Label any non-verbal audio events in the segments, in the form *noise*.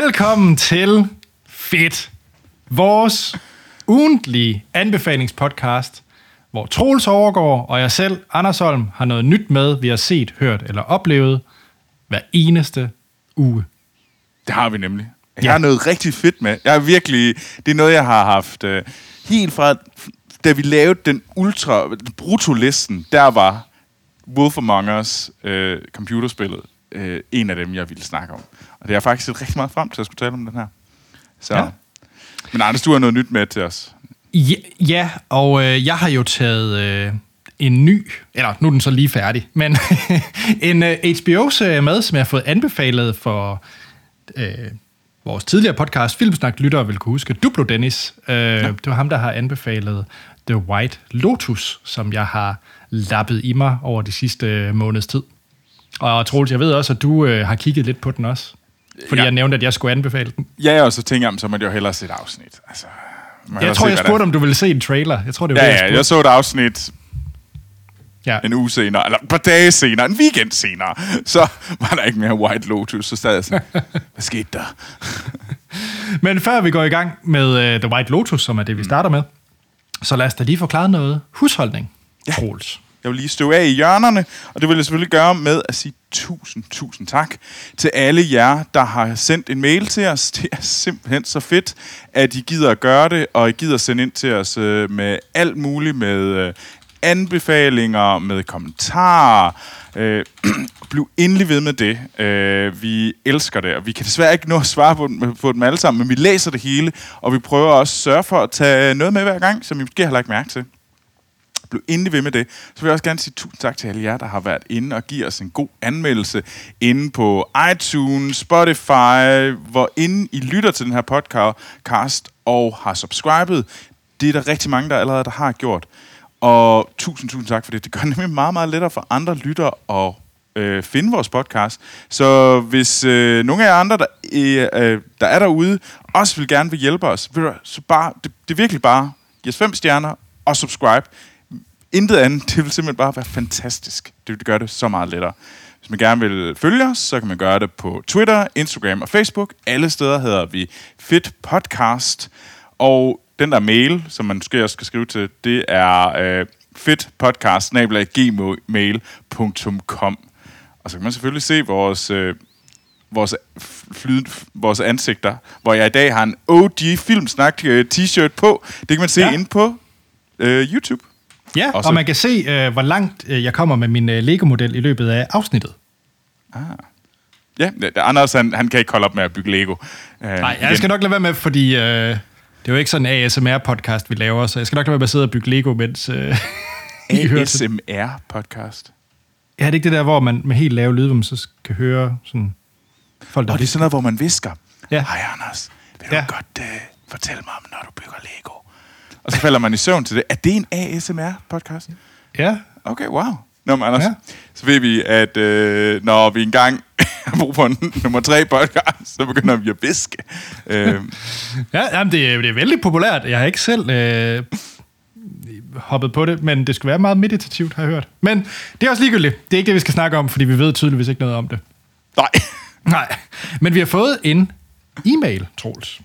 Velkommen til Fedt, vores ugentlige anbefalingspodcast, hvor Troels overgår og jeg selv, Anders Holm, har noget nyt med, vi har set, hørt eller oplevet hver eneste uge. Det har vi nemlig. Jeg ja. har noget rigtig fedt med. Jeg er virkelig... Det er noget, jeg har haft uh, helt fra... Da vi lavede den ultra... Brutolisten, der var Wolf Among Us, uh, computerspillet, uh, en af dem, jeg ville snakke om. Og det er jeg faktisk set rigtig meget frem til at skulle tale om den her. Så. Ja. Men Anders, du har noget nyt med til os. Ja, ja og øh, jeg har jo taget øh, en ny, eller nu er den så lige færdig, men *laughs* en øh, HBO-serie med, som jeg har fået anbefalet for øh, vores tidligere podcast, Filmsnak Lytter vil kunne huske, Duplo Dennis. Øh, ja. Det var ham, der har anbefalet The White Lotus, som jeg har lappet i mig over de sidste øh, måneds tid. Og Troels, jeg ved også, at du øh, har kigget lidt på den også. Fordi ja. jeg nævnte, at jeg skulle anbefale den. Ja, og så tænker jeg, så må det jo hellere se et afsnit. Altså, jeg tror, jeg spurgte, om du ville se en trailer. Jeg tror, det var ja, det, jeg, ja, jeg så et afsnit ja. en uge senere, eller et par dage senere, en weekend senere, så var der ikke mere White Lotus, så sad jeg sådan, *laughs* hvad skete der? Men før vi går i gang med uh, The White Lotus, som er det, vi starter med, så lad os da lige forklare noget husholdning, ja. Jeg vil lige støve af i hjørnerne, og det vil jeg selvfølgelig gøre med at sige tusind, tusind tak til alle jer, der har sendt en mail til os. Det er simpelthen så fedt, at I gider at gøre det, og I gider at sende ind til os øh, med alt muligt, med øh, anbefalinger, med kommentarer. Øh, *clears throat* bliv endelig ved med det. Øh, vi elsker det, og vi kan desværre ikke nå at svare på, øh, på dem alle sammen, men vi læser det hele, og vi prøver også at sørge for at tage noget med hver gang, som I måske har lagt mærke til. Bliv endelig ved med det. Så vil jeg også gerne sige tusind tak til alle jer, der har været inde og givet os en god anmeldelse inde på iTunes, Spotify, hvor inde I lytter til den her podcast og har subscribet. Det er der rigtig mange, der allerede der har gjort. Og tusind, tusind tak for det. Det gør nemlig meget, meget lettere for andre lytter at øh, finde vores podcast. Så hvis øh, nogle af jer andre, der, øh, øh der er derude, også vil gerne vil hjælpe os, så bare, det, det er virkelig bare, giv os fem stjerner og subscribe. Intet andet. Det vil simpelthen bare være fantastisk. Det vil gøre det så meget lettere. Hvis man gerne vil følge os, så kan man gøre det på Twitter, Instagram og Facebook. Alle steder hedder vi Fit Podcast. Og den der mail, som man måske også skal skrive til, det er øh, fitpodcast.gmail.com Og så kan man selvfølgelig se vores... Øh, vores, flyd, vores ansigter, hvor jeg i dag har en OG Filmsnak øh, t-shirt på. Det kan man se ja. inde på øh, YouTube. Ja, Også. og man kan se, øh, hvor langt øh, jeg kommer med min øh, Lego-model i løbet af afsnittet. Ah. Ja, Anders han, han kan ikke holde op med at bygge Lego. Øh, Nej, jeg skal nok lade være med, fordi øh, det er jo ikke sådan en ASMR-podcast, vi laver, så jeg skal nok lade være med at sidde og bygge Lego, mens øh, *laughs* ASMR-podcast? Ja, det er ikke det der, hvor man med helt lave lyd, hvor man så kan høre sådan folk, der... Og det er sådan noget, hvor man visker. Ja. Hej Anders, vil du ja. godt uh, fortælle mig om, når du bygger Lego? Og så falder man i søvn til det. Er det en ASMR-podcast? Ja. Okay, wow. Nå, men Anders, ja. så ved vi, at øh, når vi engang *laughs* har brug for en nummer tre podcast, så begynder vi at viske. øh. *laughs* ja, jamen, det, er, det er vældig populært. Jeg har ikke selv øh, hoppet på det, men det skal være meget meditativt, har jeg hørt. Men det er også ligegyldigt. Det er ikke det, vi skal snakke om, fordi vi ved tydeligvis ikke noget om det. Nej. *laughs* Nej, men vi har fået en e-mail, Troels.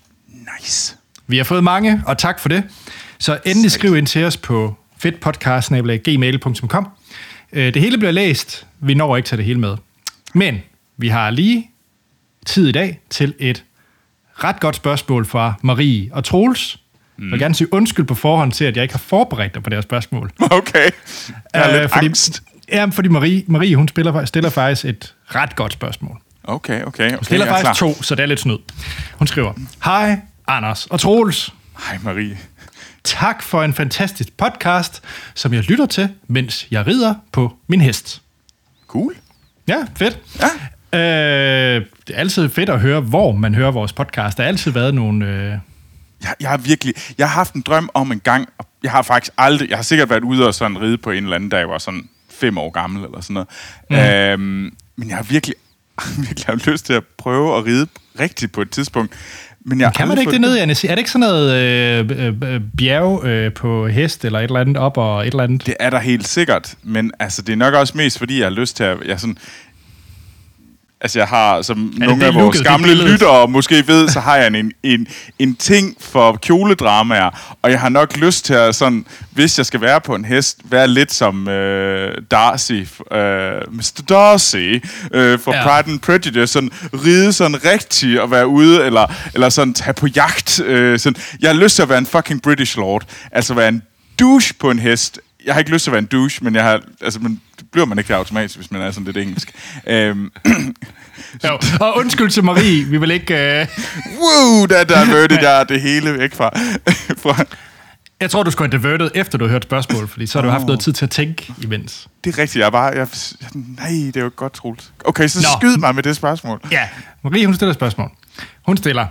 Nice. Vi har fået mange, og tak for det. Så endelig skriv ind til os på fedtpodcast.gmail.com. Øh, det hele bliver læst. Vi når ikke til det hele med. Men vi har lige tid i dag til et ret godt spørgsmål fra Marie og Troels. Mm. Jeg vil gerne sige undskyld på forhånd til, at jeg ikke har forberedt dig på det her spørgsmål. *laughs* Okay. Jeg er lidt øh, fordi, angst. Ja, fordi Marie, Marie hun spiller, stiller faktisk et ret godt spørgsmål. Okay, okay. okay hun stiller faktisk klar. to, så det er lidt snyd. Hun skriver, Hej Anders og Troels. Hej Marie. Tak for en fantastisk podcast, som jeg lytter til, mens jeg rider på min hest. Cool. Ja, fedt. Ja. Øh, det er altid fedt at høre, hvor man hører vores podcast. Der har altid været nogle... Øh... Jeg, jeg har virkelig... Jeg har haft en drøm om en gang... Jeg har faktisk aldrig... Jeg har sikkert været ude og sådan ride på en eller anden, da jeg var sådan fem år gammel eller sådan noget. Mm. Øhm, men jeg har virkelig, *laughs* virkelig har lyst til at prøve at ride rigtigt på et tidspunkt. Men jeg kan man ikke det ned, Janne? Er det ikke sådan noget øh, øh, øh, bjerg øh, på hest eller et eller andet op og et eller andet? Det er der helt sikkert, men altså, det er nok også mest, fordi jeg har lyst til at... Jeg sådan, Altså jeg har, som det nogle af vores gamle lyttere måske ved, så har jeg en, en, en ting for kjoledramaer, og jeg har nok lyst til at sådan, hvis jeg skal være på en hest, være lidt som øh, Darcy, øh, Mr. Darcy, øh, for Ja. ja. Pride and Prejudice, sådan ride sådan rigtigt og være ude, eller, eller sådan tage på jagt. Øh, sådan. Jeg har lyst til at være en fucking British lord, altså være en douche på en hest. Jeg har ikke lyst til at være en douche, men jeg har, altså, men det bliver man ikke automatisk, hvis man er sådan lidt engelsk. øhm, *clears throat* Jo. Og undskyld til Marie, vi vil ikke... Øh... Woo, der, diverted jeg det hele væk fra. *laughs* fra. Jeg tror, du skulle have diverted, efter du har hørt spørgsmål, fordi så har du haft noget tid til at tænke imens. Det er rigtigt, jeg er bare... Jeg, nej, det er jo godt troligt. Okay, så Nå. skyd mig med det spørgsmål. Ja, Marie, hun stiller et spørgsmål. Hun stiller,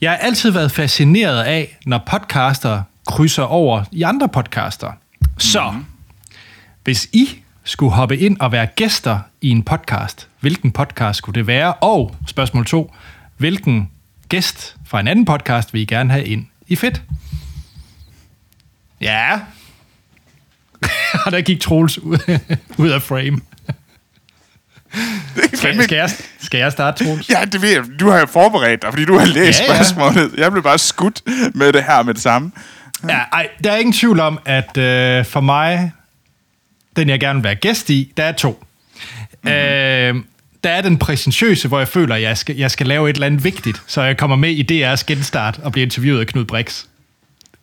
Jeg har altid været fascineret af, når podcaster krydser over i andre podcaster. Så, mm. hvis I skulle hoppe ind og være gæster i en podcast, hvilken podcast skulle det være? Og spørgsmål to, hvilken gæst fra en anden podcast vil I gerne have ind i fedt? Ja. *laughs* og der gik Troels ud, *laughs* ud af frame. Skal, skal, jeg, skal jeg starte, Troels? Ja, det ved jeg. Du har jo forberedt dig, fordi du har læst ja. ja. spørgsmålet. Jeg blev bare skudt med det her med det samme. Ja, ej, der er ingen tvivl om, at øh, for mig, den jeg gerne vil være gæst i, der er to. Mm-hmm. Øh, der er den præsentiøse, hvor jeg føler, at jeg skal, jeg skal lave et eller andet vigtigt, så jeg kommer med i DR's genstart og bliver interviewet af Knud Brix.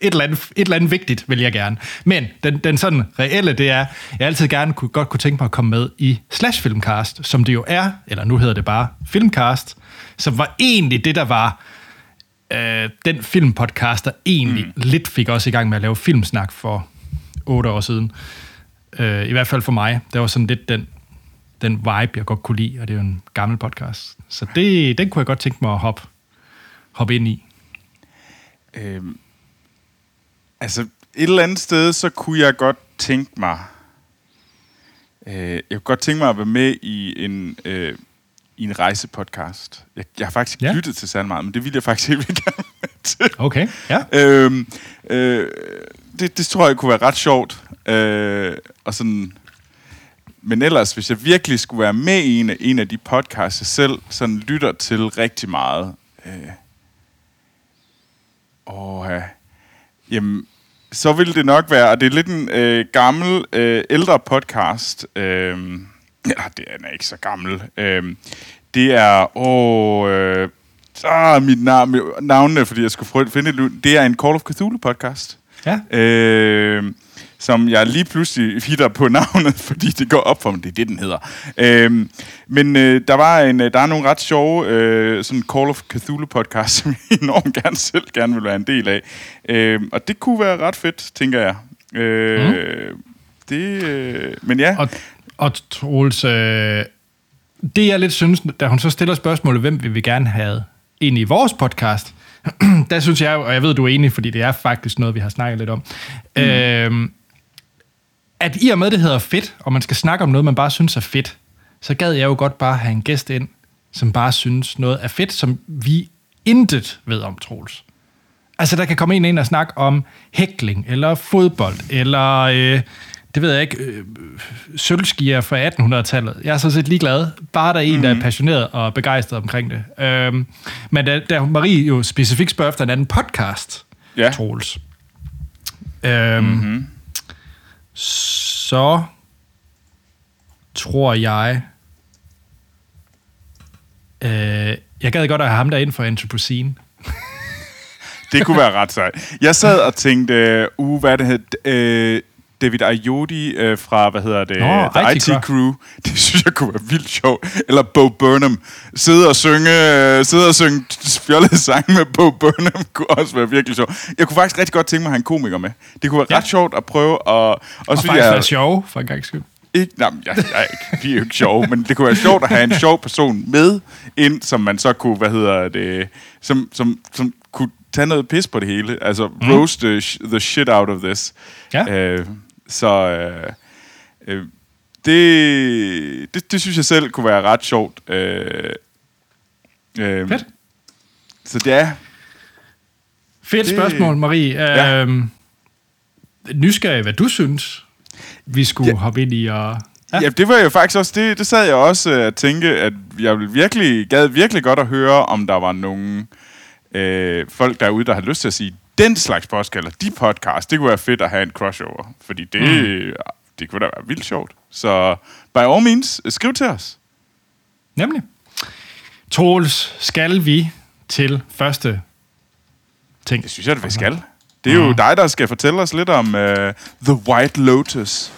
Et eller, andet, et eller andet vigtigt vil jeg gerne. Men den, den sådan reelle, det er, jeg altid gerne kunne, godt kunne tænke mig at komme med i Slash Filmcast, som det jo er, eller nu hedder det bare Filmcast, som var egentlig det, der var øh, den filmpodcast, der egentlig mm. lidt fik os i gang med at lave filmsnak for otte år siden. Øh, I hvert fald for mig. Det var sådan lidt den, den vibe, jeg godt kunne lide, og det er jo en gammel podcast. Så det, den kunne jeg godt tænke mig at hoppe, hoppe ind i. Øhm, altså, et eller andet sted, så kunne jeg godt tænke mig... Øh, jeg kunne godt tænke mig at være med i en, øh, i en rejsepodcast. Jeg, jeg har faktisk Ja. lyttet til særlig meget, men det ville jeg faktisk helt vildt gerne til. Okay, ja. Øhm, øh, det, det tror jeg kunne være ret sjovt. Øh, og sådan, men ellers, hvis jeg virkelig skulle være med i en, af- en af de podcasts, jeg selv sådan lytter til rigtig meget. Øh, åh, ja. Jamen, så ville det nok være, og det er lidt en øh, gammel, øh, ældre podcast. Øh, ja, det er den er ikke så gammel. Øh, det er, åh, øh, ah, mit navn, navnene, fordi jeg skulle finde det. ud. Det er en Call of Cthulhu podcast. Ja. Øh, som jeg lige pludselig hitter på navnet, *laughs* fordi det går op for mig, det er det, den hedder. Øh, men øh, der var en, øh, der er nogle ret sjove øh, sådan Call of Cthulhu podcast, *laughs* som jeg enormt gerne selv gerne vil være en del af. Øh, og det kunne være ret fedt, tænker jeg. Øh, mm. Det, øh, men ja, Og, og Troels, øh, det jeg lidt synes, da hun så stiller spørgsmålet, hvem vil vi gerne have ind i vores podcast, *clears throat* der synes jeg, og jeg ved, du er enig, fordi det er faktisk noget, vi har snakket lidt om, mm. øh, at i og med, det hedder fedt, og man skal snakke om noget, man bare synes er fedt, så gad jeg jo godt bare have en gæst ind, som bare synes noget er fedt, som vi intet ved om, Troels. Altså, der kan komme en ind og snakke om hækling, eller fodbold, eller, øh, det ved jeg ikke, øh, sølvskier fra 1800-tallet. Jeg er sådan set ligeglad. Bare der er en, mm-hmm. der er passioneret og begejstret omkring det. Øhm, men da, da Marie jo specifikt spørger efter en anden podcast, Ja. Troels, øhm, mm-hmm. så tror jeg, øh, jeg gad godt at have ham derinde for Anthropocene. det kunne være ret sejt. Jeg sad og tænkte, uh, hvad det hed, øh, David Ayodi øh, fra, hvad hedder det, Nå, The IT IT Crew. *laughs* Det synes jeg kunne være vildt sjovt. Eller Bo Burnham. Sidde og synge, øh, sidde og synge fjollede sange med Bo Burnham *laughs* kunne også være virkelig sjovt. Jeg kunne faktisk rigtig godt tænke mig at have en komiker med. Det kunne være Ja. ret sjovt at prøve at... Også Og faktisk jeg, være sjov, for en gang skyld. ikke, nej, jeg, jeg, er ikke, vi er jo ikke sjove, men det kunne være sjovt at have en sjov person med ind, som man så kunne, hvad hedder det, som, som, som kunne tage noget pis på det hele. Altså, mm. roast the, the shit out of this. Ja. Øh, så øh, øh, det, det, det synes jeg selv kunne være ret sjovt. Øh, øh, Fedt. Så det er... Fedt Det- spørgsmål, Marie. Ja. Øhm, nysgerrig, hvad du synes, vi skulle ja. Hoppe ind i og Ja. ja, det var jo faktisk også, det, det sad jeg også øh, at tænke, at jeg ville virkelig, gad virkelig godt at høre, om der var nogle øh, folk derude, der har lyst til at sige, den slags podcast, eller de podcast, det kunne være fedt at have en crossover. Fordi det, mm. det kunne da være vildt sjovt. Så by all means, skriv til os. Nemlig. Troels, skal vi til første ting? Det synes jeg, at vi skal. Det er jo dig, der skal fortælle os lidt om uh, The White Lotus.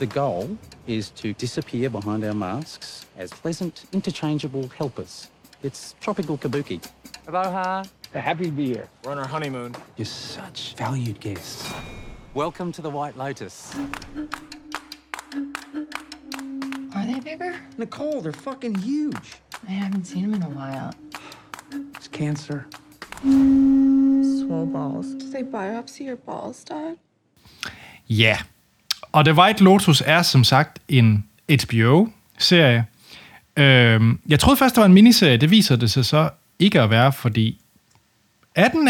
The goal is to disappear behind our masks as pleasant, interchangeable helpers. It's tropical kabuki. Aloha. Happy to be here. We're on our honeymoon. You're such valued guests. Welcome to the White Lotus. Are they bigger? Nicole, they're fucking huge. I haven't seen them in a while. It's cancer. Swole balls. Did they biopsy your balls, Dad? Ja. Og The White Lotus er som sagt en HBO-serie. Øhm, jeg troede først, det var en miniserie. Det viser det sig så ikke at være, fordi... Er den...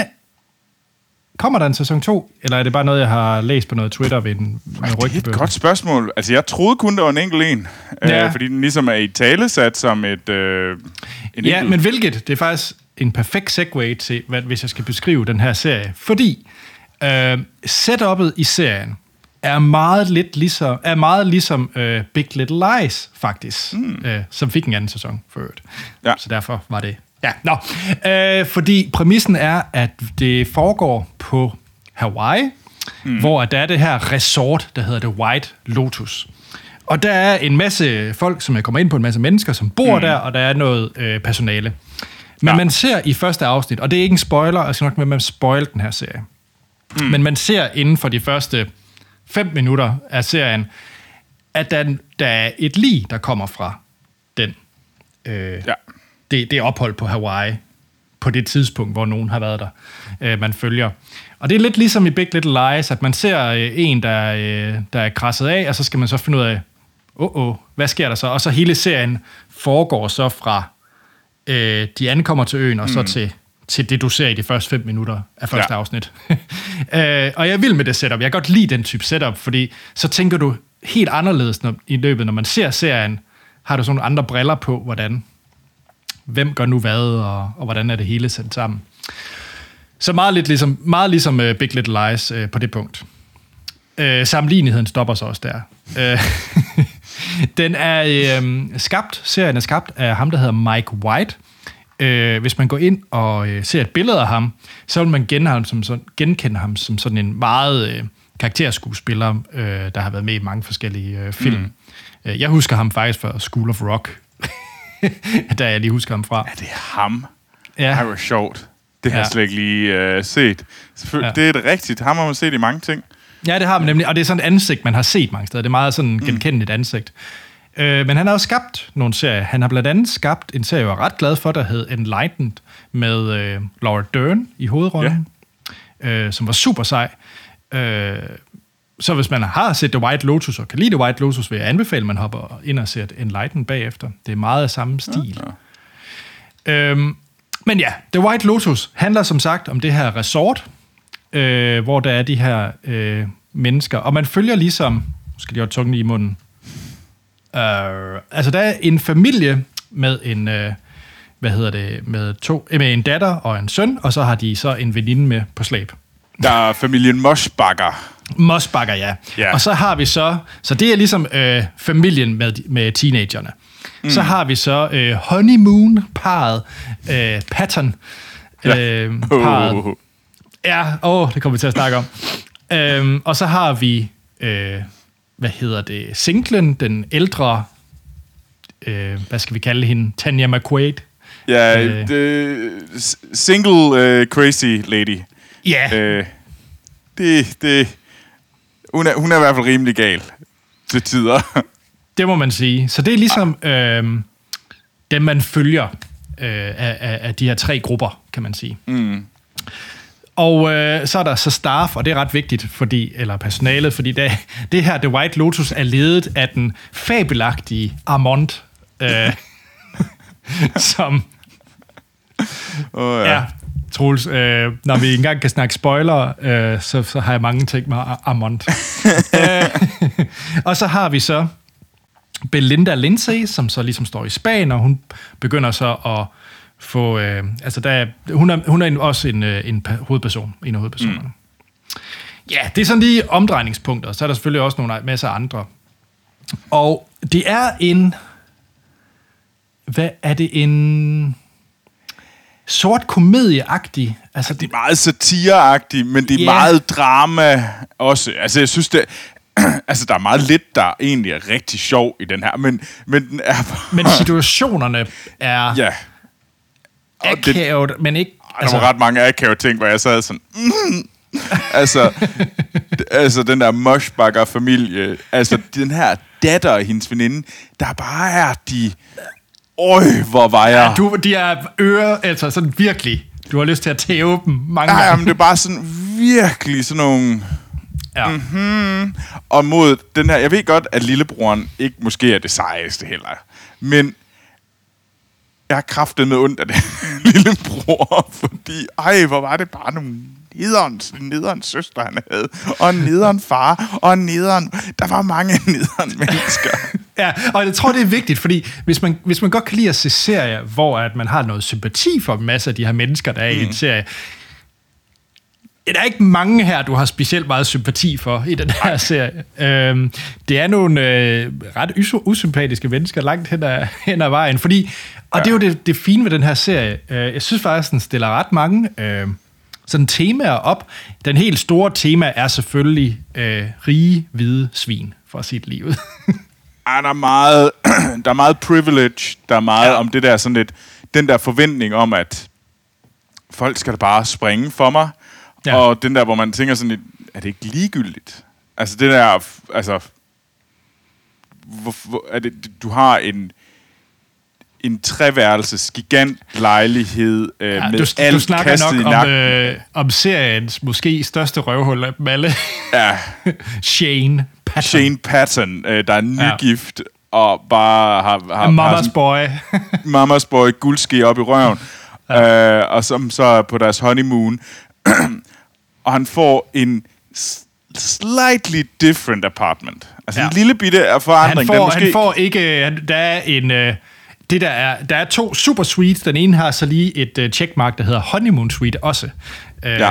Kommer der en sæson 2, eller er det bare noget, jeg har læst på noget Twitter ved en med Det er et godt spørgsmål. Altså, jeg troede kun, der var en enkelt en. Ja. Øh, fordi den ligesom er i tale sat som et... Øh, en Ja, enkelt- men hvilket? Det er faktisk en perfekt segue til, hvad, hvis jeg skal beskrive den her serie. Fordi øh, setup'et i serien er meget lidt ligesom, er meget ligesom øh, Big Little Lies, faktisk. Mm. Øh, som fik en anden sæson for øvrigt. Ja. Så derfor var det... Ja, nå. Øh, fordi præmissen er, at det foregår på Hawaii, mm. hvor der er det her resort, der hedder The White Lotus. Og der er en masse folk, som er kommer ind på en masse mennesker, som bor mm. der, og der er noget øh, personale. Men ja. man ser i første afsnit, og det er ikke en spoiler, jeg skal nok med, at man spoil den her serie. Mm. Men man ser inden for de første fem minutter af serien, at der, der er et lig, der kommer fra den, øh, Ja. Det, det ophold på Hawaii, på det tidspunkt, hvor nogen har været der, øh, man følger. Og det er lidt ligesom i Big Little Lies, at man ser øh, en, der, øh, der er krasset af, og så skal man så finde ud af, åh, oh, oh, hvad sker der så? Og så hele serien foregår så fra, øh, de ankommer til øen, og så til, til det, du ser i de første fem minutter af første ja. afsnit. *laughs* øh, og jeg vil med det setup. Jeg kan godt lide den type setup, fordi så tænker du helt anderledes når, i løbet, når man ser serien, har du sådan nogle andre briller på, hvordan, hvem gør nu hvad, og, og hvordan er det hele sat sammen. Så meget, lidt ligesom, meget ligesom uh, Big Little Lies uh, på det punkt. Uh, sammenligneligheden stopper så også der. Uh, *laughs* den er uh, skabt, serien er skabt af ham, der hedder Mike White. Uh, hvis man går ind og uh, ser et billede af ham, så vil man genkende ham som, sådan, genkende ham som sådan en meget uh, karakterskuespiller, uh, der har været med i mange forskellige uh, film. Mm. Uh, jeg husker ham faktisk fra School of Rock, *laughs* *laughs* der jeg lige husker ham fra. Er det ham? Ja. Det var sjovt. Det har Ja. jeg slet ikke lige øh, set. Ja. Det er det rigtigt. Ham har man set i mange ting. Ja, det har man nemlig, og det er sådan et ansigt, man har set mange steder. Det er meget sådan genkendeligt ansigt. Øh, men han har også skabt nogle serier. Han har blandt andet skabt en serie, jeg var ret glad for, der hed Enlightened, med øh, Laura Dern i hovedrollen, ja. øh, som var super sej. Øh, så hvis man har set The White Lotus, og kan lide The White Lotus, vil jeg anbefale, at man hopper ind og ser Enlightened bagefter. Det er meget af samme stil. Ja, Øhm, men ja, The White Lotus handler som sagt om det her resort, øh, hvor der er de her øh, mennesker, og man følger ligesom, nu skal lige have tungen i munden, øh, altså der er en familie med en, øh, hvad hedder det, med, to, øh, med en datter og en søn, og så har de så en veninde med på slæb. Der er familien Moschbakker. Mosbakker, ja. Ja. Og så har vi så, så det er ligesom øh, familien med, med teenagerne. Mm. Så har vi så øh, honeymoon-paret, øh, pattern øh, parret. Oh, *laughs* Ja, åh, det kommer vi til at snakke om. øhm, og så har vi, øh, hvad hedder det, singlen, den ældre, øh, hvad skal vi kalde hende, Tanya McQuaid. Ja, Øh. s- single uh, crazy lady. Ja, øh. Øh, det, det, hun, er, hun er i hvert fald rimelig gal til tider. det må man sige. Så det er ligesom øh, dem, man følger øh, af, af, af de her tre grupper, kan man sige. Mm. Og øh, så er der så staff, og det er ret vigtigt, fordi, eller personalet, fordi det, det her The White Lotus er ledet af den fabelagtige Armand, øh, *laughs* som oh, Ja, Troels, øh, når vi engang kan snakke spoiler, øh, så, så har jeg mange ting med Armand. *laughs* øh, *laughs* og så har vi så Belinda Lindsay, som så ligesom står i Spanien, og hun begynder så at få... Øh, altså, der er, hun, er, hun er en, også en, øh, en hovedperson, en af hovedpersonerne. Mm. Ja, det er sådan lige omdrejningspunkter. Så er der selvfølgelig også nogle masser af andre. Og det er en... Hvad er det? En sort komedieagtig. Altså, Det er meget satireagtigt, men det er Ja. meget drama også. Altså, jeg synes, det, *clears throat* altså, der er meget lidt, der egentlig er rigtig sjov i den her, men, men den er... men *laughs* situationerne er Ja, og det- akavet, men ikke... altså, der var ret mange akave ting, hvor jeg sad sådan... Mm, *laughs* altså, altså, den der Moshbakker-familie, altså, den her datter og hendes veninde, der bare er de... Øj, hvor var jeg... Ja, du, de er øre, altså sådan virkelig. Du har lyst til at tæve dem mange Ja, gange. men det er bare sådan virkelig sådan nogle... Ja. Mhm. Og mod den her... Jeg ved godt, at lillebroren ikke måske er det sejeste heller. Men jeg har kraftet med ondt af den *laughs* lillebror, fordi... Ej, hvor var det bare nogle nederen, nederen søster, han havde. Og en nederen far, og en nederen... Der var mange *laughs* nederen mennesker. Ja, og jeg tror, det er vigtigt, fordi hvis man, hvis man godt kan lide at se serier, hvor at man har noget sympati for masser af de her mennesker, der er mm. i en serie, der er ikke mange her, du har specielt meget sympati for i den her serie. Øhm, det er nogle øh, ret us- usympatiske mennesker langt hen ad, hen ad vejen, fordi, og ja. det er jo det, det fine ved den her serie. Øh, jeg synes faktisk, den stiller ret mange øh, sådan temaer op. Den helt store tema er selvfølgelig øh, rige, hvide svin, for at sige det lige *laughs* ud. Ej, der er meget, *clears throat* der er meget privilege, der er meget Ja. om det der sådan lidt, den der forventning om, at folk skal da bare springe for mig, Ja. og den der, hvor man tænker sådan lidt, er det ikke ligegyldigt? Altså det der, altså, hvor, hvor, er det, du har en, en treværelses gigant lejlighed øh, Ja, med du, alt du snakker kastet i nok om, øh, om seriens måske største røvhul af dem alle. Ja, *laughs* Shane Patton. Shane Patton, øh, der er Ja. nygift og bare har, har, har Mamas sådan- boy. *laughs* Mamas boy guldske op i røven, ja. øh, og som så er på deres honeymoon. *clears throat* og han får en slightly different apartment. Altså Ja. ja. en lille bitte af han, forandring. den får, måske, han får ikke... Han, der er en... Øh, det der er, der er to super suites. Den ene har så lige et øh, checkmark, der hedder Honeymoon Suite også. Øh, Ja.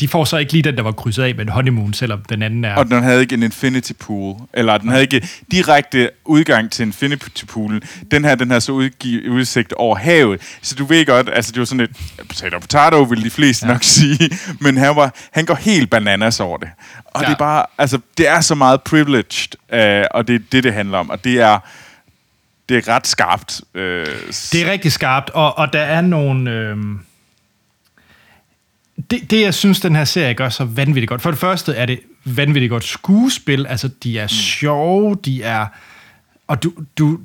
De får så ikke lige den, der var krydset af med en honeymoon, selvom den anden er... Og den havde ikke en infinity pool, eller den havde ikke direkte udgang til infinity poolen. Den her, den har så udgi- udsigt over havet. Så du ved godt, altså det var sådan et potato potato, vil de fleste ja. nok *laughs* sige. Men han, var, han går helt bananas over det. Og ja. det er bare, altså det er så meget privileged, øh, og det er det, det handler om. Og det er, det er ret skarpt. Øh, Det er rigtig skarpt, og, og der er nogle... Øh, det, det, jeg synes, den her serie gør så vanvittigt godt. For det første er det vanvittigt godt skuespil. Altså, de er sjove, de er... Og du, du,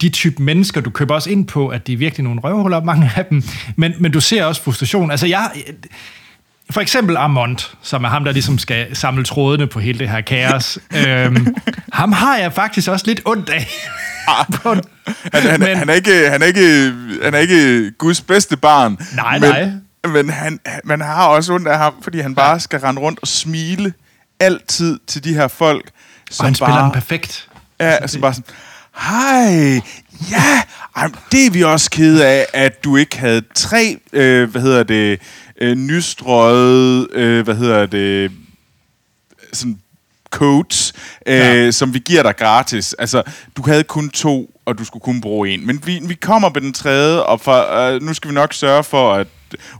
de type mennesker, du køber også ind på, at de er virkelig nogle røvhuller, mange af dem. Men, men du ser også frustration. Altså, jeg... For eksempel Armand, som er ham, der ligesom skal samle trådene på hele det her kaos. *laughs* øhm, ham har jeg faktisk også lidt ondt af. *laughs* Han, han, Men- han, er ikke, han, er ikke, han er ikke Guds bedste barn. Nej, men, nej. Men han, man har også ondt af ham, fordi han bare skal rende rundt og smile altid til de her folk, som Og han spiller bare, den perfekt. Ja, som bare sådan, hej, ja, ej, det er vi også kede af, at du ikke havde tre, øh, hvad hedder det, øh, nystrøget, øh, hvad hedder det, sådan codes, øh, Ja. som vi giver dig gratis. Altså, du havde kun to, og du skulle kun bruge en. Men vi, vi kommer med den tredje, og for, øh, nu skal vi nok sørge for at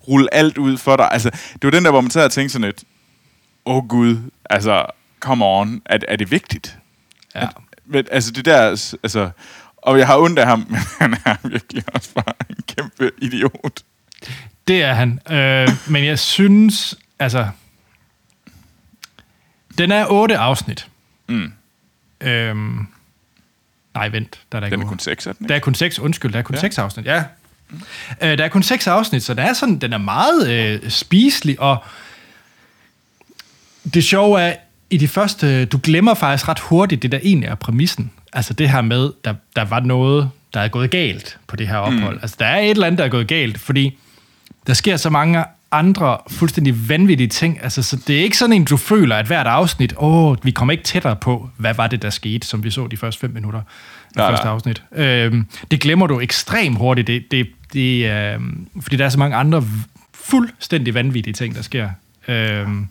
rulle alt ud for dig. Altså, det var den der, hvor man sad og tænkte sådan lidt, åh oh, gud, altså, come on, er, er det vigtigt? Ja. Men, altså, det der, altså, og jeg har ondt af ham, *laughs* men han er virkelig også bare en kæmpe idiot. Det er han. Øh, men jeg synes, altså... Den er otte afsnit. Mm. Øhm, nej, vent. Der er der Den er kun seks, er den Der ikke? er kun seks, undskyld, der er kun ja. Seks afsnit, ja. Øh, der er kun seks afsnit, så der er sådan, den er meget øh, spiselig, og det sjove er, i de første, du glemmer faktisk ret hurtigt, det der egentlig er præmissen. Altså det her med, der, der var noget, der er gået galt på det her ophold. Mm. Altså der er et eller andet, der er gået galt, fordi der sker så mange andre fuldstændig vanvittige ting. Altså, så det er ikke sådan en, du føler, at hvert afsnit, åh, vi kommer ikke tættere på, hvad var det, der skete, som vi så de første fem minutter af Nej, første nej. afsnit. Øhm, det glemmer du ekstremt hurtigt, det, det, det, øhm, fordi der er så mange andre fuldstændig vanvittige ting, der sker. Øhm,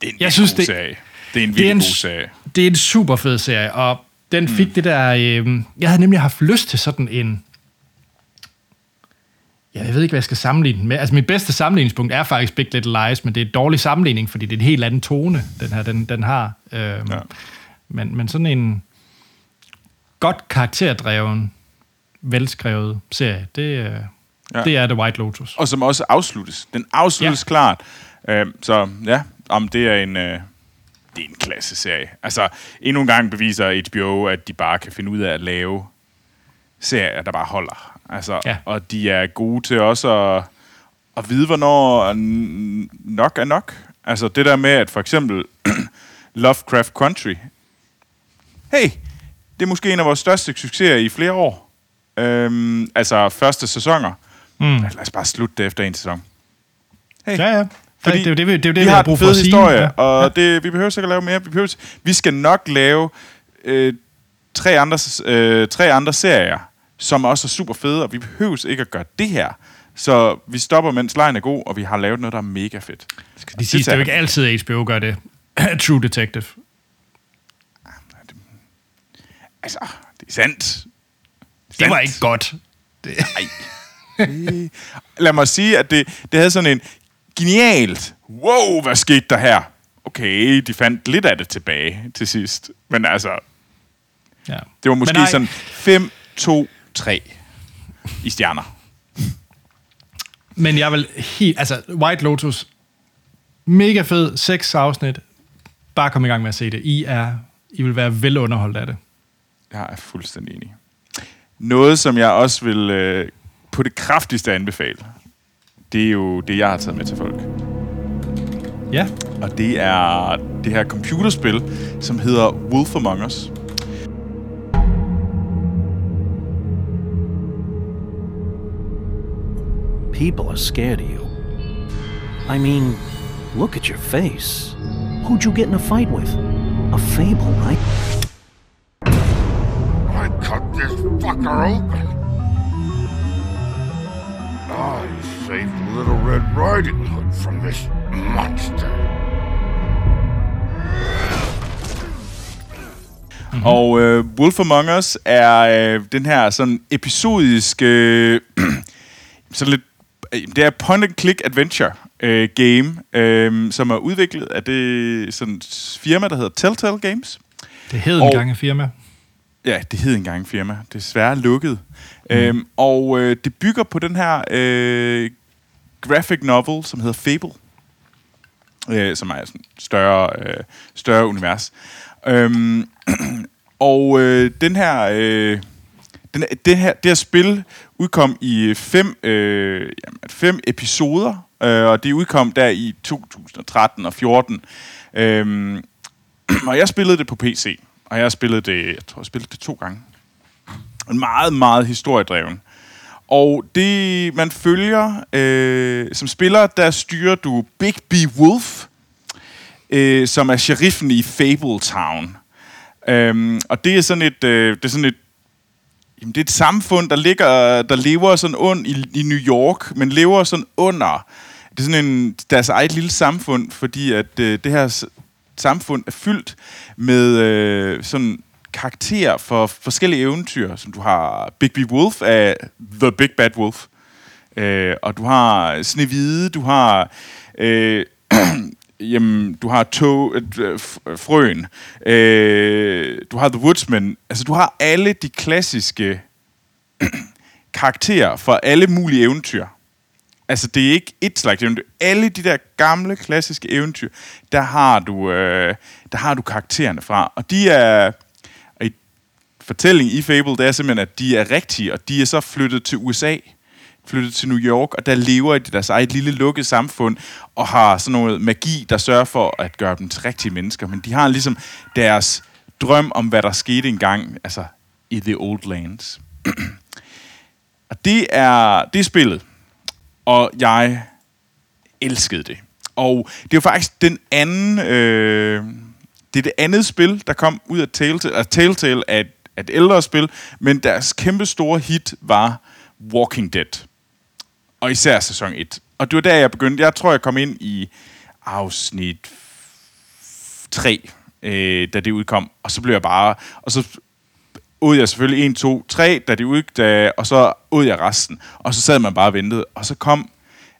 Det er en Jeg synes, god det- serie. Det er en virkelig god serie. det er en super fed serie, og den fik mm. det der... Øh, jeg havde nemlig haft lyst til sådan en... Ja, jeg ved ikke, hvad jeg skal sammenligne den med. Altså, mit bedste sammenligningspunkt er faktisk Big Little Lies, men det er en dårlig sammenligning, fordi det er en helt anden tone, den her, den, den har. Øhm, Ja. men, men sådan en godt karakterdreven, velskrevet serie, det, øh, Ja. det er The White Lotus. Og som også afsluttes. Den afsluttes ja. klart. Øh, så ja, om det er en... Øh, det er en klasse serie. Altså, endnu en gang beviser HBO, at de bare kan finde ud af at lave serier, der bare holder. Altså, ja. Og de er gode til også at, at vide, hvornår nok er nok. Altså, det der med, at for eksempel *clears throat* Lovecraft Country, hey, det er måske en af vores største succeser i flere år. Øhm, altså, første sæsoner. Mm. Lad os bare slutte det efter en sæson. Hey. Ja, ja. Fordi det er jo det, vi- det, er jo det vi vi har brug fed for at sige. historie, Ja. og ja. det, vi behøver ikke at lave mere. Vi, behøver, vi skal nok lave øh, tre, andre, øh, tre andre serier, som også er super fede, og vi behøver ikke at gøre det her. Så vi stopper, mens lejen er god, og vi har lavet noget, der er mega fedt. Skal de sige, det er jo ikke altid, at HBO gør det. *clears throat* True Detective. Altså, det er sandt. Det var Sandt. ikke godt. Lad mig sige, at det, det havde sådan en genialt, wow, hvad skete der her? Okay, de fandt lidt af det tilbage til sidst. Men altså, Ja. det var måske nej, sådan 5, 2, 3 i stjerner. Men jeg vil helt... Altså, White Lotus, mega fed, seks afsnit. Bare kom i gang med at se det. I er... I vil være velunderholdt af det. Jeg er fuldstændig enig. Noget, som jeg også vil øh, på det kraftigste anbefale, det er jo det, jeg har taget med til folk. Ja. Og det er det her computerspil, som hedder Wolf Among Us. People are scared of you. I mean, look at your face. Who'd you get in a fight with? A fable, right? I cut this fucker open. I saved Little Red Riding Hood from this monster. Mm-hmm. Og øh, Wolf Among Us er øh, den her sådan episodiske, øh, *clears throat* sådan lidt, det er point and click adventure øh, game, øh, som er udviklet af det sådan et firma, der hedder Telltale Games. Det hed en Og- gang et firma. Ja, det hed engang et firma. Desværre lukket. Mm. Øhm, og øh, det bygger på den her øh, graphic novel, som hedder Fable. Øh, som er sådan større, øh, større univers. Øhm, *clears throat* og øh, den her, øh, den, det her, det her spil udkom i øh, fem, øh, jamen, fem episoder, øh, og det udkom der i 2013 og 14. Øh, *clears throat* og jeg spillede det på PC, og jeg spillede det, jeg tror, jeg spillede det to gange. En meget, meget historiedreven. Og det, man følger, øh, som spiller, der styrer du Big B Wolf, øh, som er sheriffen i Fable Town. Øhm, og det er sådan et, øh, det er sådan et Jamen, det er et samfund, der ligger, der lever sådan ond i, i New York, men lever sådan under. Det er sådan en, deres eget lille samfund, fordi at øh, det her samfund er fyldt med øh, sådan karakterer for forskellige eventyr, som du har Big B Wolf af The Big Bad Wolf, øh, og du har Snevide, du har øh, *clears throat* jamen, du har to, øh, øh, øh, frøen, øh, du har The Woodsman, altså du har alle de klassiske *clears throat* karakterer for alle mulige eventyr. Altså, det er ikke et slags eventyr. Alle de der gamle, klassiske eventyr, der har du, øh, der har du karaktererne fra. Og de er... og i fortællingen i Fable, det er simpelthen, at de er rigtige, og de er så flyttet til USA, flyttet til New York, og der lever i deres eget lille lukket samfund, og har sådan noget magi, der sørger for at gøre dem til rigtige mennesker. Men de har ligesom deres drøm om, hvad der skete engang, altså i The Old Lands. *clears throat* og det er, det er spillet. Og jeg elskede det. Og det er jo faktisk den anden... Øh, det er det andet spil, der kom ud af Telltale. Altså Telltale er et, et ældre spil, men deres kæmpe store hit var Walking Dead. Og især sæson 1. Og det var der, jeg begyndte. Jeg tror, jeg kom ind i afsnit 3, øh, da det udkom. Og så blev jeg bare... Og så ud jeg selvfølgelig 1, 2, 3, da det udkom, og så ud jeg resten. Og så sad man bare og ventede. Og så kom...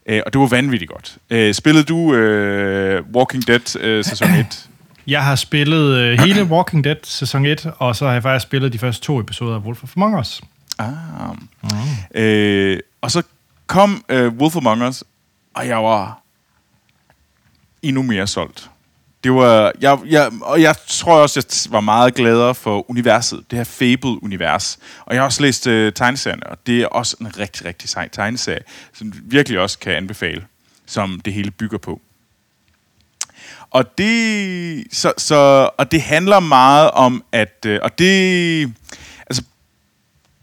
Øh, og det var vanvittigt godt. Øh, spillede du øh, Walking Dead øh, sæson 1? *clears throat* Jeg har spillet øh, hele *clears throat* Walking Dead sæson 1, og så har jeg faktisk spillet de første to episoder af Wolf of Among Us. Ah. Mm. Øh, og så kom øh, Wolf Among Us, og jeg var endnu mere solgt. Det var, jeg, jeg, og jeg tror også, jeg var meget gladere for universet, det her Fable-univers. Og jeg har også læst øh, tegneserierne, og det er også en rigtig, rigtig sej tegneserie, som virkelig også kan anbefale, som det hele bygger på. Og det, så, så, og det handler meget om, at, øh, og det, altså,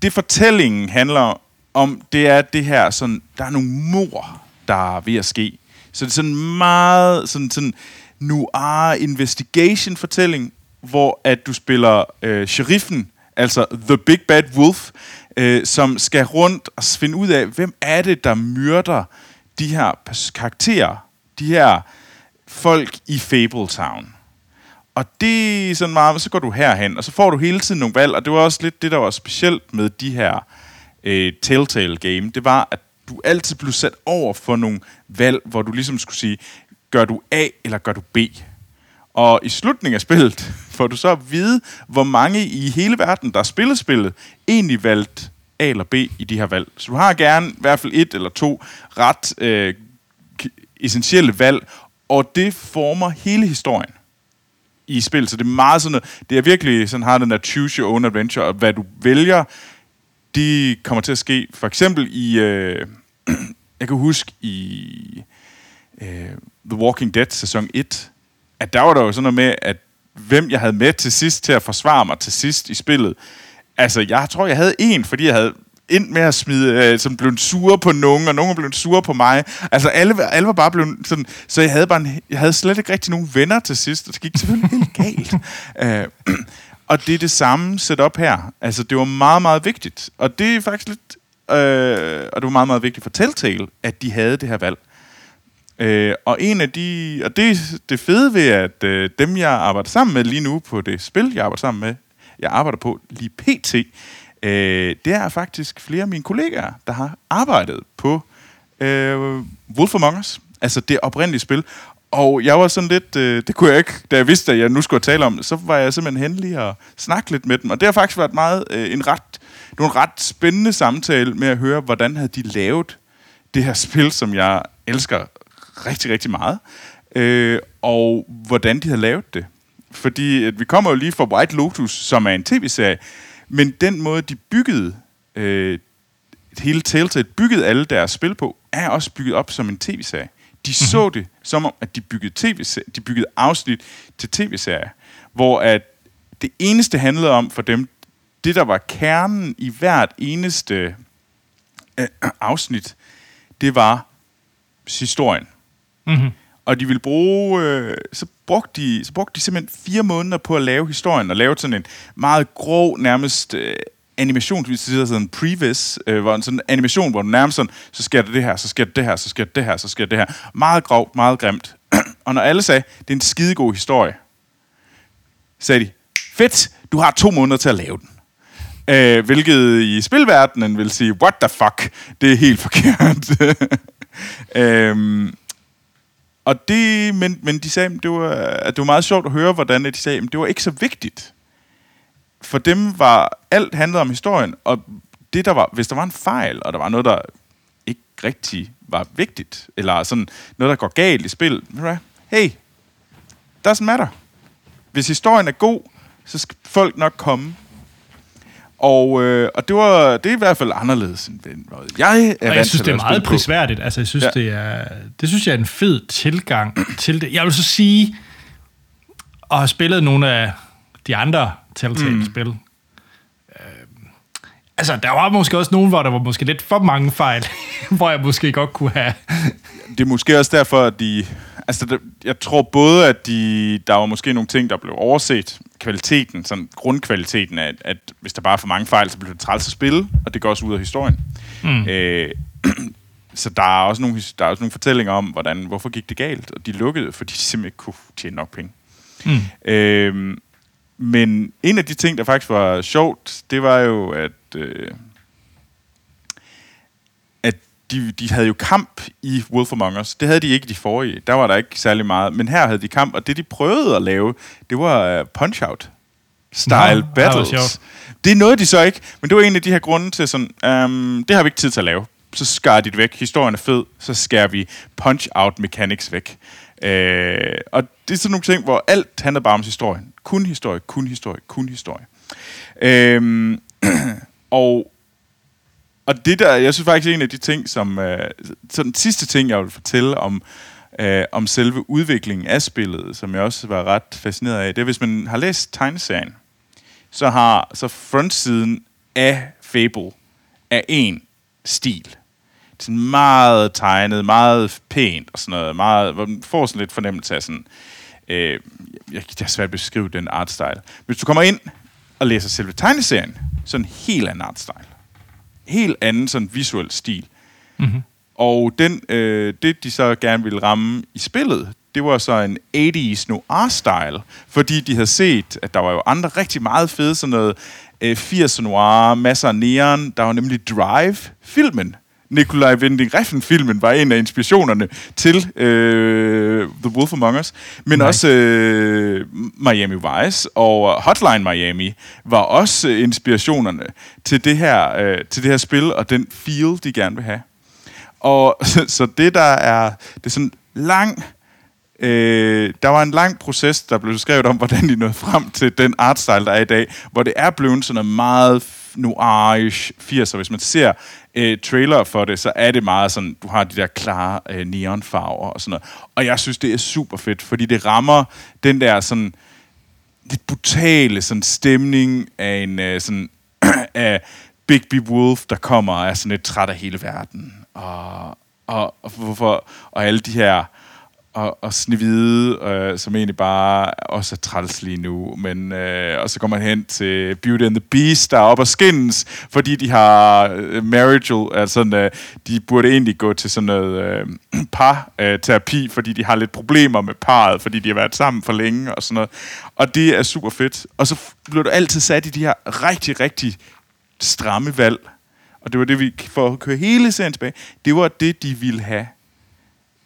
det fortællingen handler om, det er det her, sådan, der er nogle mor, der er ved at ske. Så det er sådan meget, sådan, sådan noir investigation fortælling, hvor at du spiller øh, sheriffen, altså The Big Bad Wolf, øh, som skal rundt og finde ud af, hvem er det, der myrder de her karakterer, de her folk i Fabletown. Og det er sådan meget, så går du herhen, og så får du hele tiden nogle valg, og det var også lidt det, der var specielt med de her øh, Telltale game, det var, at du altid blev sat over for nogle valg, hvor du ligesom skulle sige, gør du A eller gør du B? Og i slutningen af spillet *laughs* får du så at vide, hvor mange i hele verden, der har spillet spillet, egentlig valgt A eller B i de her valg. Så du har gerne i hvert fald et eller to ret øh, essentielle valg, og det former hele historien i spil. Så det er meget sådan noget, det er virkelig sådan, har den der choose your own adventure, og hvad du vælger, de kommer til at ske. For eksempel i, øh, *clears throat* jeg kan huske i øh, The Walking Dead sæson 1, at der var der jo sådan noget med, at hvem jeg havde med til sidst til at forsvare mig til sidst i spillet. Altså, jeg tror, jeg havde en, fordi jeg havde ind med at smide, øh, som blev sure på nogen, og nogen blev sure på mig. Altså, alle, alle var bare blevet sådan, så jeg havde, bare en, jeg havde slet ikke rigtig nogen venner til sidst, og det gik selvfølgelig helt galt. Uh, *clears throat* *clears throat* og det er det samme setup her. Altså, det var meget, meget vigtigt. Og det er faktisk lidt, øh, og det var meget, meget vigtigt for Telltale, at de havde det her valg. Øh, og en af de, og det det fede ved, at øh, dem, jeg arbejder sammen med lige nu på det spil, jeg arbejder sammen med, jeg arbejder på lige pt., øh, det er faktisk flere af mine kollegaer, der har arbejdet på øh, Wolf Among Us, altså det oprindelige spil. Og jeg var sådan lidt, øh, det kunne jeg ikke, da jeg vidste, at jeg nu skulle tale om så var jeg simpelthen heldig at snakke lidt med dem. Og det har faktisk været meget øh, en ret, det var en ret spændende samtale med at høre, hvordan havde de lavet det her spil, som jeg elsker rigtig, rigtig meget. Øh, og hvordan de havde lavet det. Fordi at vi kommer jo lige fra White Lotus, som er en tv-serie, men den måde, de byggede øh, hele Telltale, byggede alle deres spil på, er også bygget op som en tv-serie. De mm-hmm. så det som om, at de byggede, TV de byggede afsnit til tv-serier, hvor at det eneste handlede om for dem, det der var kernen i hvert eneste øh, *clears throat* afsnit, det var historien. Mm-hmm. Og de ville bruge, øh, så, brugte de, så brugte de simpelthen fire måneder på at lave historien, og lave sådan en meget grov, nærmest øh, animation, hvis siger sådan en previs, øh, hvor en sådan animation, hvor du nærmest sådan, så sker der det her, så sker det det her, så sker det det her, så sker det her. Meget grovt, meget grimt. *clears throat* og når alle sagde, det er en skidegod historie, sagde de, fedt, du har to måneder til at lave den. Øh, hvilket i spilverdenen vil sige, what the fuck, det er helt *laughs* forkert. *laughs* øhm, og det, men, men de sagde, det var, at det var meget sjovt at høre, hvordan de sagde, at det var ikke så vigtigt. For dem var alt handlet om historien, og det der var, hvis der var en fejl, og der var noget, der ikke rigtig var vigtigt, eller sådan noget, der går galt i spil, hey, doesn't matter. Hvis historien er god, så skal folk nok komme. Og, øh, og det, var, det er i hvert fald anderledes end den måde. Jeg, er og jeg synes, det er meget prisværdigt. Altså, jeg synes, ja. det, er, det synes jeg er en fed tilgang til det. Jeg vil så sige, at have spillet nogle af de andre Telltale-spil, mm. øh, Altså, der var måske også nogen, hvor der var måske lidt for mange fejl, *laughs* hvor jeg måske godt kunne have... Det er måske også derfor, at de... Altså, der- jeg tror både, at de, der var måske nogle ting, der blev overset. Kvaliteten, sådan grundkvaliteten af, at hvis der bare er for mange fejl, så bliver det træls at spille, og det går også ud af historien. Mm. Øh, *clears throat* så der er, også nogle, der er også nogle fortællinger om, hvordan, hvorfor gik det galt, og de lukkede, fordi de simpelthen ikke kunne tjene nok penge. Mm. Øh, men en af de ting, der faktisk var sjovt, det var jo, at... Øh, at de, de havde jo kamp i Wolf Among Us. Det havde de ikke i de forrige. Der var der ikke særlig meget. Men her havde de kamp, og det de prøvede at lave, det var uh, punch-out style Nå, det battles. sjovt. Det nåede de så ikke, men det var en af de her grunde til sådan, um, det har vi ikke tid til at lave. Så skar de det væk. Historien er fed. Så skærer vi punch-out mechanics væk. Øh, og det er sådan nogle ting, hvor alt handler bare om historien. Kun historie, kun historie, kun historie. Øh, *clears throat* og og det der, jeg synes faktisk, en af de ting, som... Øh, så den sidste ting, jeg vil fortælle om, øh, om selve udviklingen af spillet, som jeg også var ret fascineret af, det er, hvis man har læst tegneserien, så har så frontsiden af Fable er en stil. Sådan meget tegnet, meget pænt og sådan noget. Meget, hvor man får sådan lidt fornemmelse af sådan... Øh, jeg, jeg er svært at beskrive den artstyle. Hvis du kommer ind og læser selve tegneserien, så en helt anden artstyle helt anden sådan visuel stil. Mm-hmm. Og den, øh, det, de så gerne ville ramme i spillet, det var så en 80's noir-style, fordi de havde set, at der var jo andre rigtig meget fede, sådan noget øh, 80's noir, masser af neon. Der var nemlig Drive-filmen. Nikolaj Winding Refn-filmen var en af inspirationerne til øh, The Wolf Among Us. Men Nej. også øh, Miami Vice og Hotline Miami var også inspirationerne til det her, øh, til det her spil og den feel, de gerne vil have. Og *laughs* så, så det der er, det er sådan lang, øh, der var en lang proces, der blev skrevet om, hvordan de nåede frem til den artstyle, der er i dag, hvor det er blevet sådan noget meget noirish 80'er. Hvis man ser øh, trailer for det, så er det meget sådan, du har de der klare øh, neonfarver og sådan noget. Og jeg synes, det er super fedt, fordi det rammer den der sådan lidt brutale sådan stemning af en øh, sådan *clears throat* af Big B Wolf, der kommer og er sådan lidt træt af hele verden. Og, og, og, hvorfor, og alle de her og, og Snevide, øh, som egentlig bare også er træls lige nu. Men, øh, og så går man hen til Beauty and the Beast, der er oppe og skins, fordi de har øh, marital, altså øh, de burde egentlig gå til sådan noget øh, *clears throat* par-terapi, fordi de har lidt problemer med parret, fordi de har været sammen for længe og sådan noget. Og det er super fedt. Og så bliver du altid sat i de her rigtig, rigtig stramme valg. Og det var det, vi for at køre hele serien tilbage. Det var det, de ville have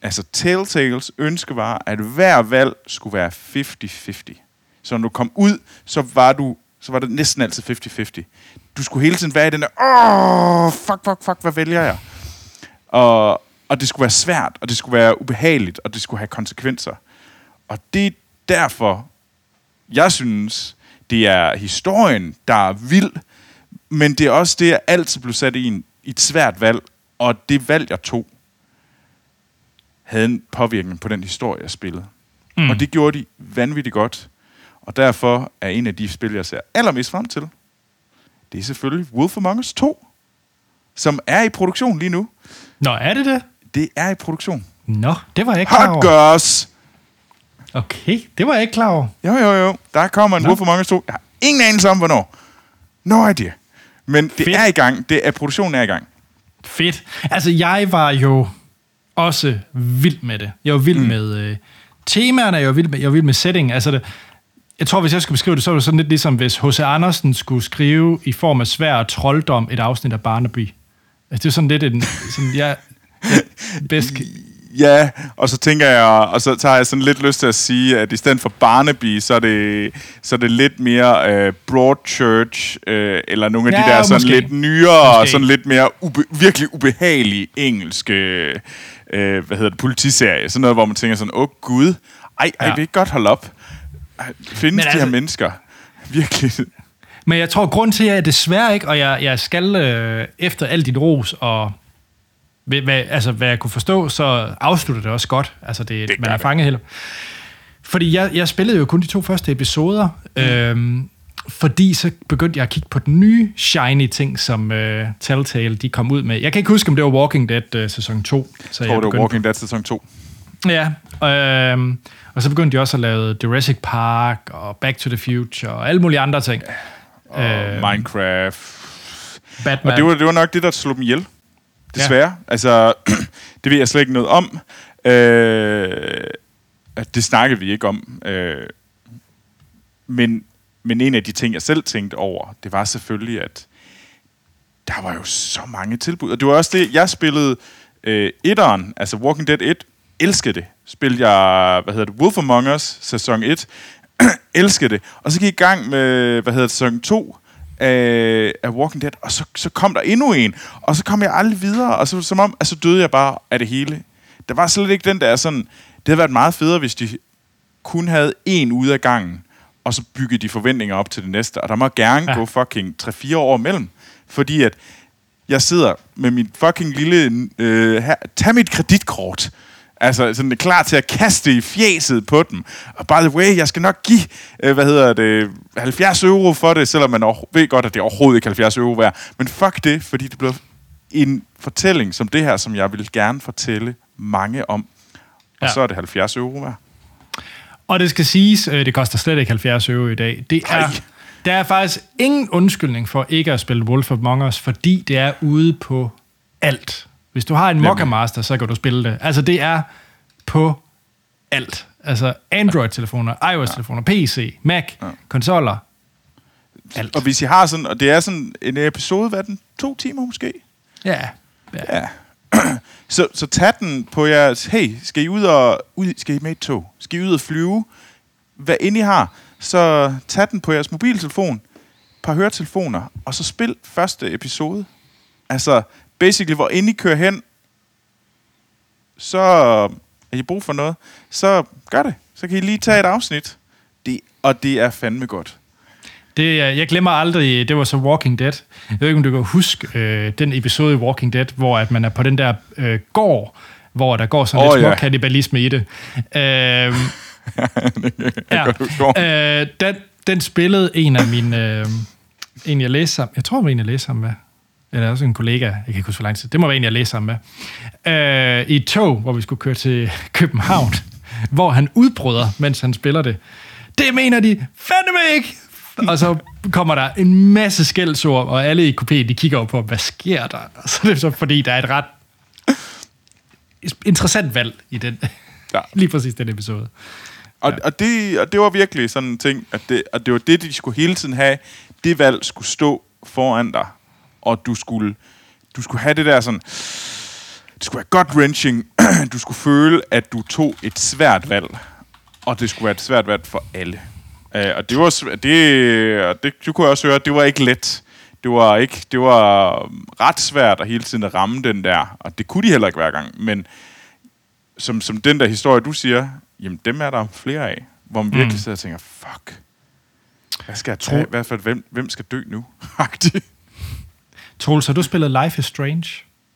altså Telltales ønske var, at hver valg skulle være 50-50. Så når du kom ud, så var du så var det næsten altid 50-50. Du skulle hele tiden være i den der, åh, fuck, fuck, fuck, hvad vælger jeg? Og, og det skulle være svært, og det skulle være ubehageligt, og det skulle have konsekvenser. Og det er derfor, jeg synes, det er historien, der er vild, men det er også det, jeg altid blev sat i, en, i et svært valg, og det valg, jeg tog, havde en påvirkning på den historie, jeg spillede. Mm. Og det gjorde de vanvittigt godt. Og derfor er en af de spil, jeg ser allermest frem til, det er selvfølgelig Wolf Among Us 2, som er i produktion lige nu. Nå, er det det? Det er i produktion. Nå, det var jeg ikke klar Hot over. Girls! Okay, det var jeg ikke klar over. Jo, jo, jo. Der kommer en Nå. Wolf Among Us 2. Jeg har ingen anelse om, hvornår. No idea. Men det Fedt. er i gang. Det er, produktionen er i gang. Fedt. Altså, jeg var jo også vild med det. Jeg var vild mm. med øh, temaerne, jeg var vild med, jeg var vild med setting. Altså, det, jeg tror, hvis jeg skulle beskrive det, så var det sådan lidt ligesom, hvis H.C. Andersen skulle skrive i form af svær og trolddom et afsnit af Barnaby. Altså, det er sådan lidt en... Sådan, jeg bedst, *laughs* Ja, og så tænker jeg, og så tager jeg sådan lidt lyst til at sige, at i stedet for Barnaby, så er det, så er det lidt mere øh, Broadchurch, øh, eller nogle af Ja, de der sådan måske. lidt nyere, Måske. sådan lidt mere ube, virkelig ubehagelige engelske, øh, hvad hedder det, politiserie. Sådan noget, hvor man tænker sådan, åh gud, ej, ej, Ja. vil ikke godt holde op. Findes Men de her altså- mennesker? *laughs* Virkelig. Men jeg tror, grund til, at jeg desværre ikke, og jeg, jeg skal øh, efter alt dit ros, og hvad, altså, hvad jeg kunne forstå, så afslutter det også godt. Altså, det, Det man er fanget helt. Fordi jeg, jeg spillede jo kun de to første episoder, mm. øhm, fordi så begyndte jeg at kigge på den nye shiny ting, som uh, Telltale de kom ud med. Jeg kan ikke huske, om det var Walking Dead uh, sæson 2. Så Jeg tror, det var Walking Dead sæson 2. Ja, øh, og så begyndte de også at lave Jurassic Park og Back to the Future og alle mulige andre ting. Og Minecraft. Batman. Og det var, det var nok det, der slog dem ihjel. Desværre. Ja. Altså, *clears throat* det ved jeg slet ikke noget om. Øh, det snakkede vi ikke om. Øh, men, men en af de ting, jeg selv tænkte over, det var selvfølgelig, at der var jo så mange tilbud. Og det var også det, jeg spillede øh, etteren, altså Walking Dead 1, elskede det. Spillede jeg, hvad hedder det, Wolf Among Us, sæson 1, *clears throat* elskede det. Og så gik jeg i gang med, hvad hedder det, sæson 2 af, af Walking Dead, og så, så kom der endnu en, og så kom jeg aldrig videre, og så som om, altså døde jeg bare af det hele. Der var slet ikke den der sådan, det havde været meget federe, hvis de kun havde en ud af gangen, og så byggede de forventninger op til det næste, og der må gerne ja. Gå fucking 3-4 år mellem, fordi at jeg sidder med mit fucking lille, øh, her, tag mit kreditkort, Altså, sådan klar til at kaste i fjeset på dem. Og by the way, jeg skal nok give, øh, hvad hedder det, 70 euro for det, selvom man ved godt, at det er overhovedet ikke 70 euro værd. Men fuck det, fordi det bliver en fortælling som det her, som jeg vil gerne fortælle mange om. Og. Ja. så er det 70 euro værd. Og det skal siges, øh, det koster slet ikke 70 euro i dag. Det er, Nej. der er faktisk ingen undskyldning for ikke at spille Wolf Among Us, fordi det er ude på alt. Hvis du har en Mokka Master, så kan du spille det. Altså, det er på alt. Altså, Android-telefoner, iOS-telefoner, PC, Mac, konsoller. Alt. Og hvis I har sådan, og det er sådan en episode, hvad den? To timer måske? Ja. ja. Ja. *clears throat* så, så tag den på jeres, hey, skal I ud og, ud, skal I med et tog? Skal I ud og flyve? Hvad end I har, så tag den på jeres mobiltelefon, par høretelefoner, og så spil første episode. Altså, basically, hvor end I kører hen, så er I brug for noget, så gør det. Så kan I lige tage et afsnit. Det, og det er fandme godt. Det, er- jeg glemmer aldrig, det var så Walking Dead. Jeg ved ikke, om du kan huske øh, den episode i Walking Dead, hvor at man er på den der øh, gård, hvor der går sådan oh, lidt ja. små kannibalisme i det. *laughs* Øh, ja, huske. øh, den, den spillede en af mine... Øh, en, jeg sammen. Jeg tror, det var en, jeg læste sammen med. Eller også en kollega. Jeg kan ikke huske, hvor lang tid. Det må være en, jeg sammen med. Øh, I et tog, hvor vi skulle køre til *laughs* København, hvor han udbryder, mens han spiller det. Det mener de fandme ikke! Og så kommer der en masse skældsord, og alle i kopien, de kigger over på, hvad sker der? Og *laughs* så er det så, fordi der er et ret interessant valg i den. Ja. *laughs* Lige præcis den episode. Og, ja. og, det, og det var virkelig sådan en ting, at det, at det var det, de skulle hele tiden have. Det valg skulle stå foran dig, og du skulle, du skulle have det der sådan... Det skulle være godt wrenching. *clears throat* Du skulle føle, at du tog et svært valg, og det skulle være et svært valg for alle. Uh, og det var det, og det, du kunne også høre, det var ikke let. Det var ikke, det var ret svært at hele tiden at ramme den der, og det kunne de heller ikke hver gang. Men som, som den der historie, du siger, jamen dem er der flere af, hvor man virkelig sidder og tænker, fuck, hvad skal jeg? I hvert fald, hvem, hvem skal dø nu? *laughs* Troels, har du spillet Life is Strange?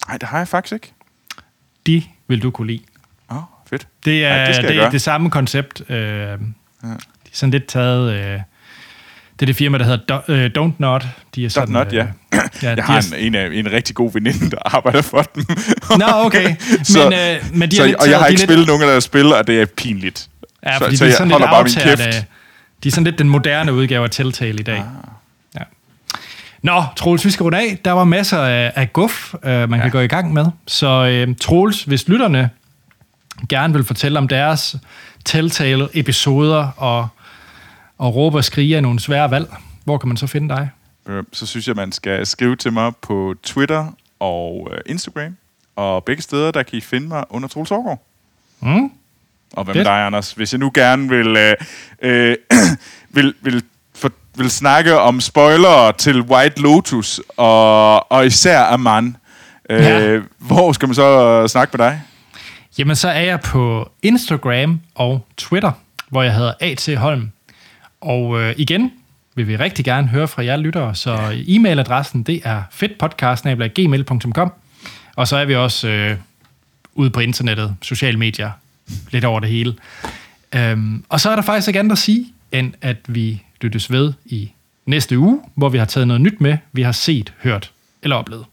Nej, det har jeg faktisk ikke. De vil du kunne lide. Åh, oh, fedt. Det er, Ej, det det, det, det samme koncept. Øh, ja. Er sådan lidt taget... Øh, det er det firma, der hedder Do, øh, Don't Not. De er sådan, Not, ja. Øh, ja *clears throat* Jeg har er, en, en, af- en rigtig god veninde, der arbejder for dem. *laughs* Nå, okay. *laughs* så, Men, øh, men de er så, lidt og jeg har ikke lidt- spillet nogen af deres spil, og det er pinligt. Ja, fordi så de er jeg sådan holder lidt bare min aftagerne kæft. af- De er sådan lidt den moderne udgave af Telltale i dag. Ah. Ja. Nå, Troels, vi skal runde af. Der var masser af, af guf, øh, man ja. kan gå i gang med. Så øh, Troels, hvis lytterne gerne vil fortælle om deres Telltale-episoder og, og råbe og skrige af nogle svære valg, hvor kan man så finde dig? Øh, så synes jeg, man skal skrive til mig på Twitter og øh, Instagram. Og begge steder, der kan I finde mig under Troels Aargaard. Mm. Og hvad med dig, Anders? Hvis jeg nu gerne vil, øh, øh, *clears throat* vil, vil, for, vil snakke om spoilere til White Lotus, og, og især Aman, øh, Ja. hvor skal man så snakke med dig? Jamen, så er jeg på Instagram og Twitter, hvor jeg hedder A.T. Holm. Og øh, igen vil vi rigtig gerne høre fra jer lyttere, så e-mailadressen det er fedtpodcast.gmail.com Og så er vi også øh, ude på internettet, sociale medier, lidt over det hele. Øhm, og så er der faktisk ikke andet at sige, end at vi lyttes ved i næste uge, hvor vi har taget noget nyt med, vi har set, hørt eller oplevet.